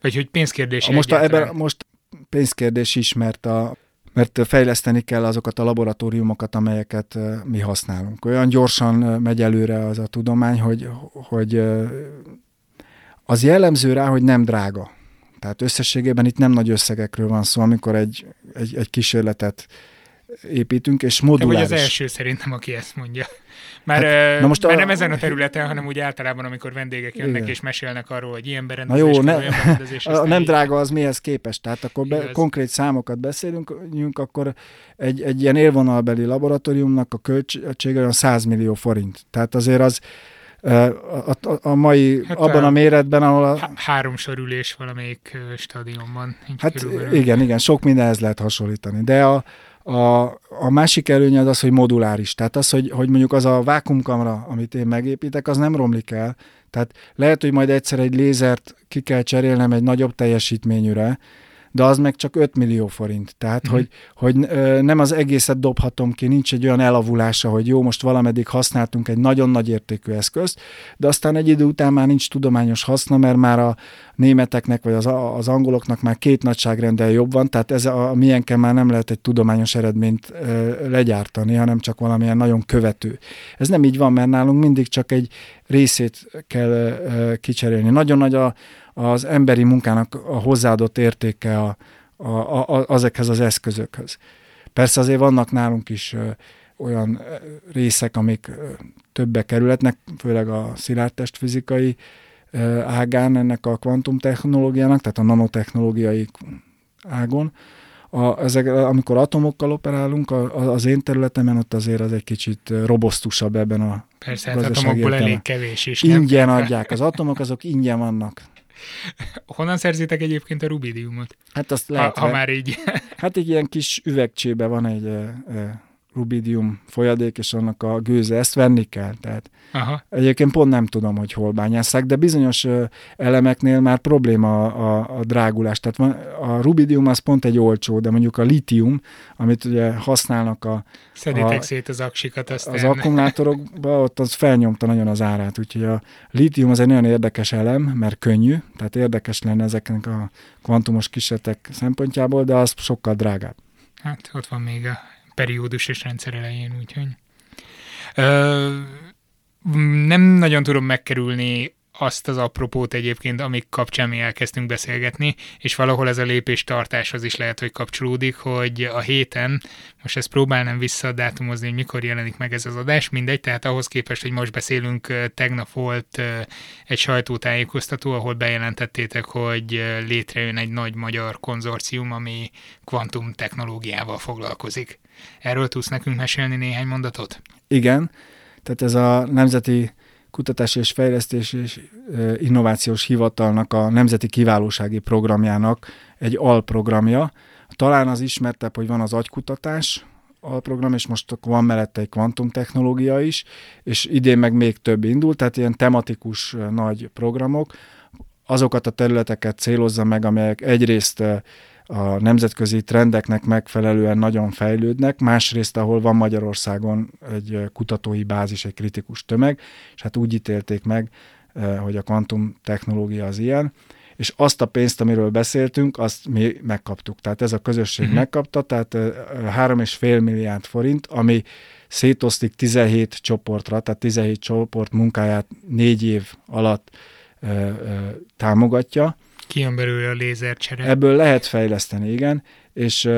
vagy hogy pénzkérdés most, a, ebben, most pénzkérdés is, mert, a, mert fejleszteni kell azokat a laboratóriumokat, amelyeket mi használunk. Olyan gyorsan megy előre az a tudomány, hogy, hogy Az jellemző rá, hogy nem drága. Tehát összességében itt nem nagy összegekről van szó, amikor egy, egy, egy kísérletet építünk, és moduláris. Te vagy az első szerintem, aki ezt mondja. Már, hát, na most már a... nem ezen a területen, hanem úgy általában, amikor vendégek jönnek Igen. és mesélnek arról, hogy ilyen berendezés, na jó, ne, olyan berendezés. A nem drága az mihez képest? Tehát akkor be, konkrét számokat beszélünk, akkor egy, egy ilyen élvonalbeli laboratóriumnak a költsége olyan 100 millió forint. Tehát azért az a, a, a mai, hát abban a, a méretben, ahol a... Háromsor ülés valamelyik stadionban. Hát körülbelül. igen, igen, sok mindenhez lehet hasonlítani. De a, a, a másik előnye az az, hogy moduláris. Tehát az, hogy, hogy mondjuk az a vákumkamra, amit én megépítek, az nem romlik el. Tehát lehet, hogy majd egyszer egy lézert ki kell cserélnem egy nagyobb teljesítményűre, de az meg csak 5 millió forint. Tehát, mm. hogy, hogy nem az egészet dobhatom ki, nincs egy olyan elavulása, hogy jó, most valameddig használtunk egy nagyon nagy értékű eszközt, de aztán egy idő után már nincs tudományos haszna, mert már a németeknek vagy az, az angoloknak már két nagyságrendel jobb van, tehát ez a, a milyenken már nem lehet egy tudományos eredményt ö, legyártani, hanem csak valamilyen nagyon követő. Ez nem így van, mert nálunk mindig csak egy részét kell kicserélni. Nagyon nagy a, az emberi munkának a hozzáadott értéke a, a, a, azekhez az eszközökhöz. Persze azért vannak nálunk is olyan részek, amik többe kerületnek, főleg a szilárdtestfizikai ágán ennek a kvantumtechnológiának, tehát a nanotechnológiai ágon. A, ezek, amikor atomokkal operálunk, a, az én területemen ott azért az egy kicsit robosztusabb ebben a Persze, hát atomokból elég kevés is. Ingyen nem? adják. Az atomok azok ingyen vannak. Honnan szerzitek egyébként a rubidiumot? Hát azt lehet. Ha, ha már így. Hát egy ilyen kis üvegcsébe van egy rubidium folyadék, és annak a gőze, ezt venni kell. Tehát Aha. egyébként pont nem tudom, hogy hol bányásszák, de bizonyos elemeknél már probléma a, a, drágulás. Tehát van, a rubidium az pont egy olcsó, de mondjuk a litium, amit ugye használnak a... Szeditek a, szét az aksikat aztán. Az akkumulátorokba, ott az felnyomta nagyon az árát, úgyhogy a litium az egy nagyon érdekes elem, mert könnyű, tehát érdekes lenne ezeknek a kvantumos kísérletek szempontjából, de az sokkal drágább. Hát ott van még a periódusos rendszer elején, úgyhogy ö, nem nagyon tudom megkerülni azt az apropót egyébként, amik kapcsán mi elkezdtünk beszélgetni, és valahol ez a lépéstartáshoz is lehet, hogy kapcsolódik, hogy a héten, most ezt próbálnám visszadátumozni, hogy mikor jelenik meg ez az adás, mindegy, tehát ahhoz képest, hogy most beszélünk, tegnap volt egy sajtótájékoztató, ahol bejelentettétek, hogy létrejön egy nagy magyar konzorcium, ami kvantum technológiával foglalkozik. Erről tudsz nekünk mesélni néhány mondatot? Igen, tehát ez a Nemzeti Kutatási és Fejlesztés és Innovációs Hivatalnak a Nemzeti Kiválósági Programjának egy alprogramja. Talán az ismertebb, hogy van az agykutatás, alprogram, és most van mellette egy kvantumtechnológia is, és idén meg még több indul, tehát ilyen tematikus nagy programok, azokat a területeket célozza meg, amelyek egyrészt a nemzetközi trendeknek megfelelően nagyon fejlődnek, másrészt, ahol van Magyarországon egy kutatói bázis, egy kritikus tömeg, és hát úgy ítélték meg, hogy a kvantum technológia az ilyen, és azt a pénzt, amiről beszéltünk, azt mi megkaptuk. Tehát ez a közösség uh-huh. megkapta, tehát 3,5 milliárd forint, ami szétosztik 17 csoportra, tehát 17 csoport munkáját négy év alatt ö, ö, támogatja, Kijön belőle a lézercsere. Ebből lehet fejleszteni, igen, és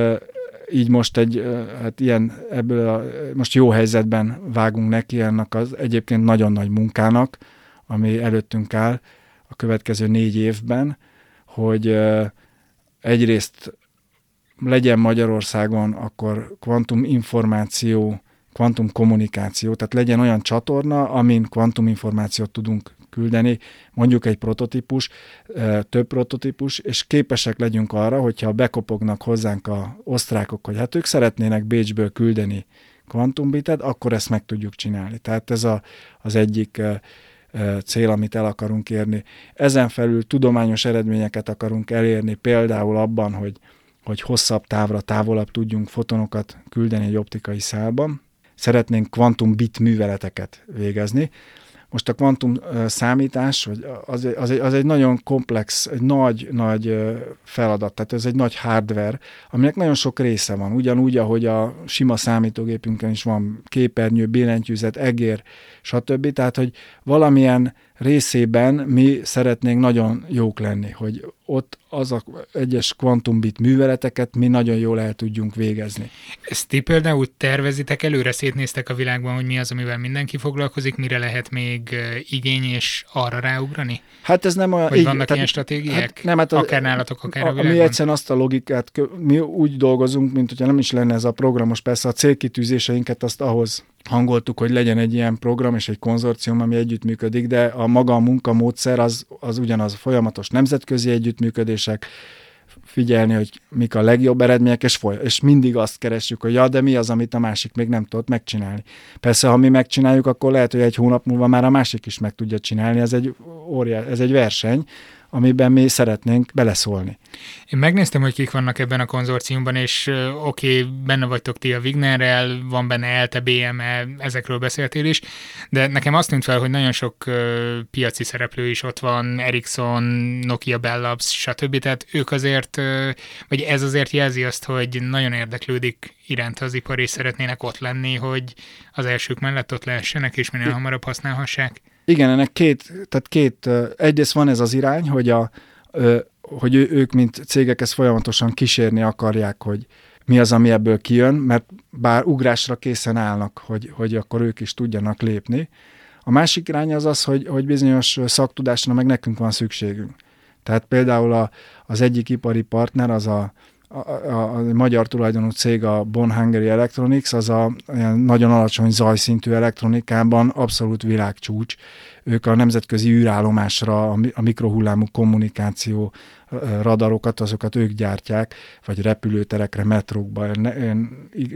így most egy, hát ilyen, ebből a, most jó helyzetben vágunk neki ennek az egyébként nagyon nagy munkának, ami előttünk áll a következő négy évben, hogy egyrészt legyen Magyarországon akkor kvantum információ, kvantum kommunikáció, tehát legyen olyan csatorna, amin kvantum információt tudunk küldeni, mondjuk egy prototípus, több prototípus, és képesek legyünk arra, hogyha bekopognak hozzánk a osztrákok, hogy hát ők szeretnének Bécsből küldeni kvantumbitet, akkor ezt meg tudjuk csinálni. Tehát ez a, az egyik cél, amit el akarunk érni. Ezen felül tudományos eredményeket akarunk elérni, például abban, hogy, hogy hosszabb távra, távolabb tudjunk fotonokat küldeni egy optikai szálban. Szeretnénk kvantum bit műveleteket végezni, most a kvantum számítás, vagy az, az, egy, az egy nagyon komplex, nagy-nagy feladat, tehát ez egy nagy hardware, aminek nagyon sok része van, ugyanúgy, ahogy a sima számítógépünkön is van képernyő, billentyűzet, egér, stb. Tehát, hogy valamilyen részében mi szeretnénk nagyon jók lenni, hogy ott az a egyes kvantumbit műveleteket mi nagyon jól el tudjunk végezni. Ezt ti például tervezitek, előre szétnéztek a világban, hogy mi az, amivel mindenki foglalkozik, mire lehet még igény és arra ráugrani? Hát ez nem a... Vagy így, vannak tehát, ilyen stratégiák? Hát nem, hát az, akár nálatok, akár a, a világban? Mi egyszerűen azt a logikát, mi úgy dolgozunk, mint hogyha nem is lenne ez a programos, persze a célkitűzéseinket azt ahhoz hangoltuk, hogy legyen egy ilyen program és egy konzorcium, ami együttműködik, de a maga a munkamódszer az, az ugyanaz, folyamatos nemzetközi együttműködések, figyelni, hogy mik a legjobb eredmények, és, foly- és mindig azt keresjük, hogy ja, de mi az, amit a másik még nem tudott megcsinálni. Persze, ha mi megcsináljuk, akkor lehet, hogy egy hónap múlva már a másik is meg tudja csinálni, ez egy, óriás, ez egy verseny, amiben mi szeretnénk beleszólni. Én megnéztem, hogy kik vannak ebben a konzorciumban, és oké, okay, benne vagytok ti a Wignerrel, van benne ELTE, BME, ezekről beszéltél is, de nekem azt tűnt fel, hogy nagyon sok piaci szereplő is ott van, Ericsson, Nokia Bell Labs, stb. Tehát ők azért, vagy ez azért jelzi azt, hogy nagyon érdeklődik iránt az ipar, és szeretnének ott lenni, hogy az elsők mellett ott lehessenek, és minél hamarabb használhassák. Igen, ennek két, tehát két, egyrészt van ez az irány, hogy, a, hogy ők, mint cégek ezt folyamatosan kísérni akarják, hogy mi az, ami ebből kijön, mert bár ugrásra készen állnak, hogy, hogy akkor ők is tudjanak lépni. A másik irány az az, hogy, hogy bizonyos szaktudásra meg nekünk van szükségünk. Tehát például a, az egyik ipari partner, az a, a, a, a magyar tulajdonú cég, a Bon Electronics, az a nagyon alacsony zajszintű elektronikában abszolút világcsúcs. Ők a nemzetközi űrállomásra a, mikrohullámú kommunikáció radarokat, azokat ők gyártják, vagy repülőterekre, metrókba,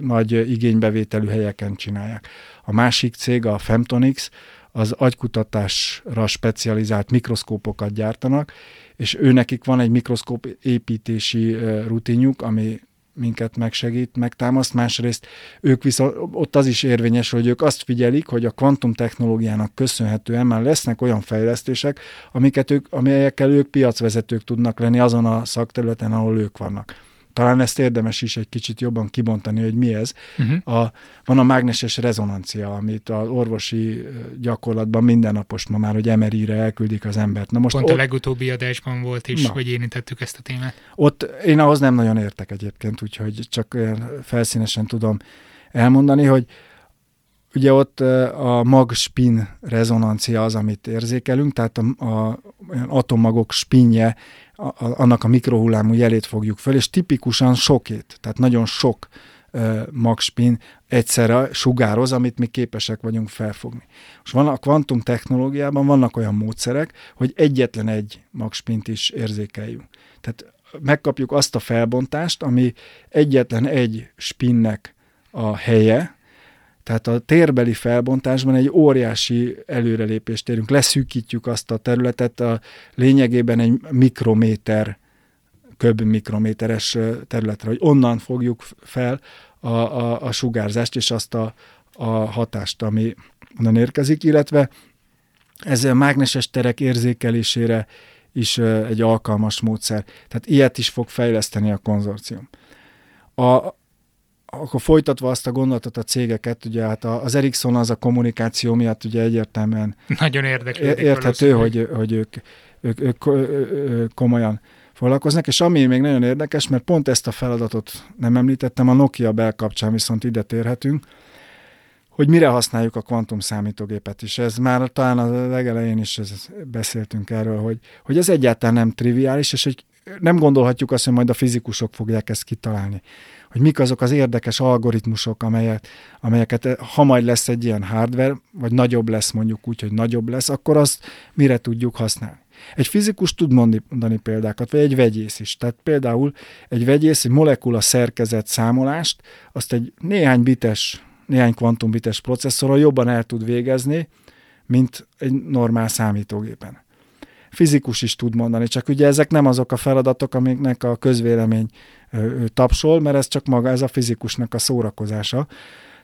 nagy igénybevételű helyeken csinálják. A másik cég, a Femtonix, az agykutatásra specializált mikroszkópokat gyártanak, és ő nekik van egy mikroszkóp építési rutinjuk, ami minket megsegít, megtámaszt, másrészt ők viszont, ott az is érvényes, hogy ők azt figyelik, hogy a kvantum technológiának köszönhetően már lesznek olyan fejlesztések, amiket ők, amelyekkel ők piacvezetők tudnak lenni azon a szakterületen, ahol ők vannak talán ezt érdemes is egy kicsit jobban kibontani, hogy mi ez. Uh-huh. A, van a mágneses rezonancia, amit az orvosi gyakorlatban mindennapos ma már, hogy MRI-re elküldik az embert. Na most Pont ott, a legutóbbi adásban volt is, na, hogy érintettük ezt a témát. Ott én ahhoz nem nagyon értek egyébként, úgyhogy csak felszínesen tudom elmondani, hogy Ugye ott a mag-spin rezonancia az, amit érzékelünk, tehát a, a atommagok spinje, a, a, annak a mikrohullámú jelét fogjuk föl, és tipikusan sokét, tehát nagyon sok magspin egyszerre sugároz, amit mi képesek vagyunk felfogni. Most van a kvantum technológiában vannak olyan módszerek, hogy egyetlen egy magspint is érzékeljünk. Tehát megkapjuk azt a felbontást, ami egyetlen egy spinnek a helye, tehát a térbeli felbontásban egy óriási előrelépést érünk. Leszűkítjük azt a területet, a lényegében egy mikrométer, köbb mikrométeres területre, hogy onnan fogjuk fel a, a, a sugárzást és azt a, a hatást, ami onnan érkezik, illetve ez a mágneses terek érzékelésére is egy alkalmas módszer. Tehát ilyet is fog fejleszteni a konzorcium. A, akkor folytatva azt a gondolatot a cégeket, ugye hát az Ericsson az a kommunikáció miatt ugye egyértelműen nagyon érdeklő. Érthető, hogy, hogy ők, ők, ők, ők komolyan foglalkoznak, és ami még nagyon érdekes, mert pont ezt a feladatot nem említettem, a Nokia Bell kapcsán viszont ide térhetünk, hogy mire használjuk a kvantum számítógépet is. Ez már talán a legelején is ez, beszéltünk erről, hogy, hogy ez egyáltalán nem triviális, és hogy nem gondolhatjuk azt, hogy majd a fizikusok fogják ezt kitalálni hogy mik azok az érdekes algoritmusok, amelyek, amelyeket eh, ha majd lesz egy ilyen hardware, vagy nagyobb lesz mondjuk úgy, hogy nagyobb lesz, akkor azt mire tudjuk használni. Egy fizikus tud mondani példákat, vagy egy vegyész is. Tehát például egy vegyész egy molekula szerkezet számolást, azt egy néhány bites, néhány kvantumbites processzorral jobban el tud végezni, mint egy normál számítógépen fizikus is tud mondani, csak ugye ezek nem azok a feladatok, amiknek a közvélemény tapsol, mert ez csak maga, ez a fizikusnak a szórakozása.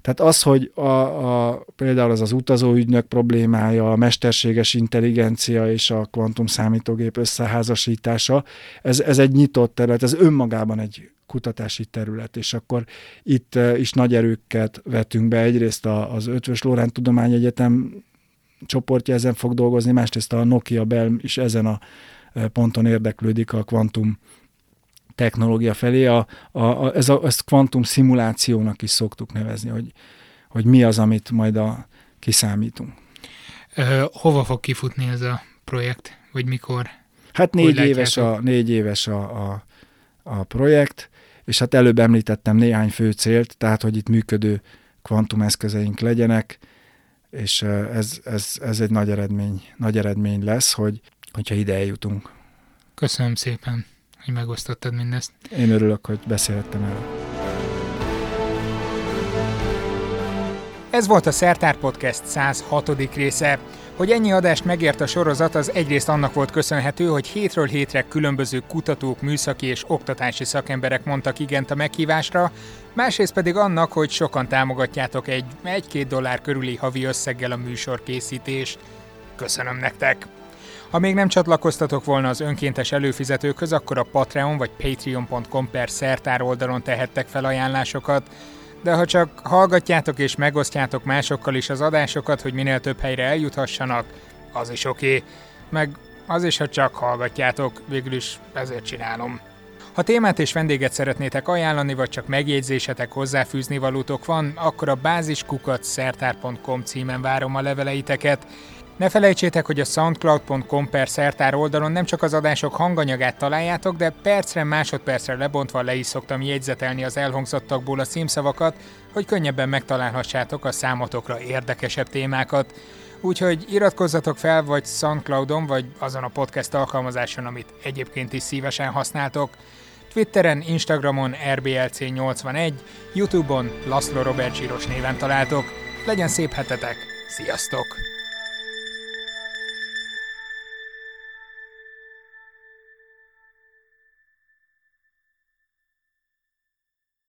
Tehát az, hogy a, a, például az az utazóügynök problémája, a mesterséges intelligencia és a kvantum számítógép összeházasítása, ez, ez egy nyitott terület, ez önmagában egy kutatási terület, és akkor itt is nagy erőket vetünk be. Egyrészt az Ötvös Lórán Tudományegyetem csoportja ezen fog dolgozni, másrészt a Nokia Bell is ezen a ponton érdeklődik a kvantum technológia felé. A, a, a, ez a, ezt kvantum szimulációnak is szoktuk nevezni, hogy, hogy mi az, amit majd a, kiszámítunk. Ö, hova fog kifutni ez a projekt, vagy mikor? Hát négy éves, a, négy éves a, a, a projekt, és hát előbb említettem néhány fő célt, tehát hogy itt működő kvantumeszközeink legyenek, és ez, ez, ez egy nagy eredmény, nagy eredmény lesz, hogy, hogyha ide eljutunk. Köszönöm szépen, hogy megosztottad mindezt. Én örülök, hogy beszélhettem el. Ez volt a Szertár Podcast 106. része. Hogy ennyi adást megért a sorozat, az egyrészt annak volt köszönhető, hogy hétről hétre különböző kutatók, műszaki és oktatási szakemberek mondtak igent a meghívásra, másrészt pedig annak, hogy sokan támogatjátok egy 1-2 dollár körüli havi összeggel a műsor készítést. Köszönöm nektek! Ha még nem csatlakoztatok volna az önkéntes előfizetőkhöz, akkor a Patreon vagy patreon.com per szertár oldalon tehettek fel ajánlásokat, de ha csak hallgatjátok és megosztjátok másokkal is az adásokat, hogy minél több helyre eljuthassanak, az is oké. Okay. Meg az is, ha csak hallgatjátok, végül is ezért csinálom. Ha témát és vendéget szeretnétek ajánlani, vagy csak megjegyzésetek, hozzáfűzni valótok van, akkor a báziskukat szertár.com címen várom a leveleiteket, ne felejtsétek, hogy a soundcloud.com per szertár oldalon nem csak az adások hanganyagát találjátok, de percre, másodpercre lebontva le is szoktam jegyzetelni az elhangzottakból a címszavakat, hogy könnyebben megtalálhassátok a számotokra érdekesebb témákat. Úgyhogy iratkozzatok fel vagy Soundcloudon, vagy azon a podcast alkalmazáson, amit egyébként is szívesen használtok. Twitteren, Instagramon RBLC81, Youtube-on Laszlo Robert Zsíros néven találtok. Legyen szép hetetek! Sziasztok!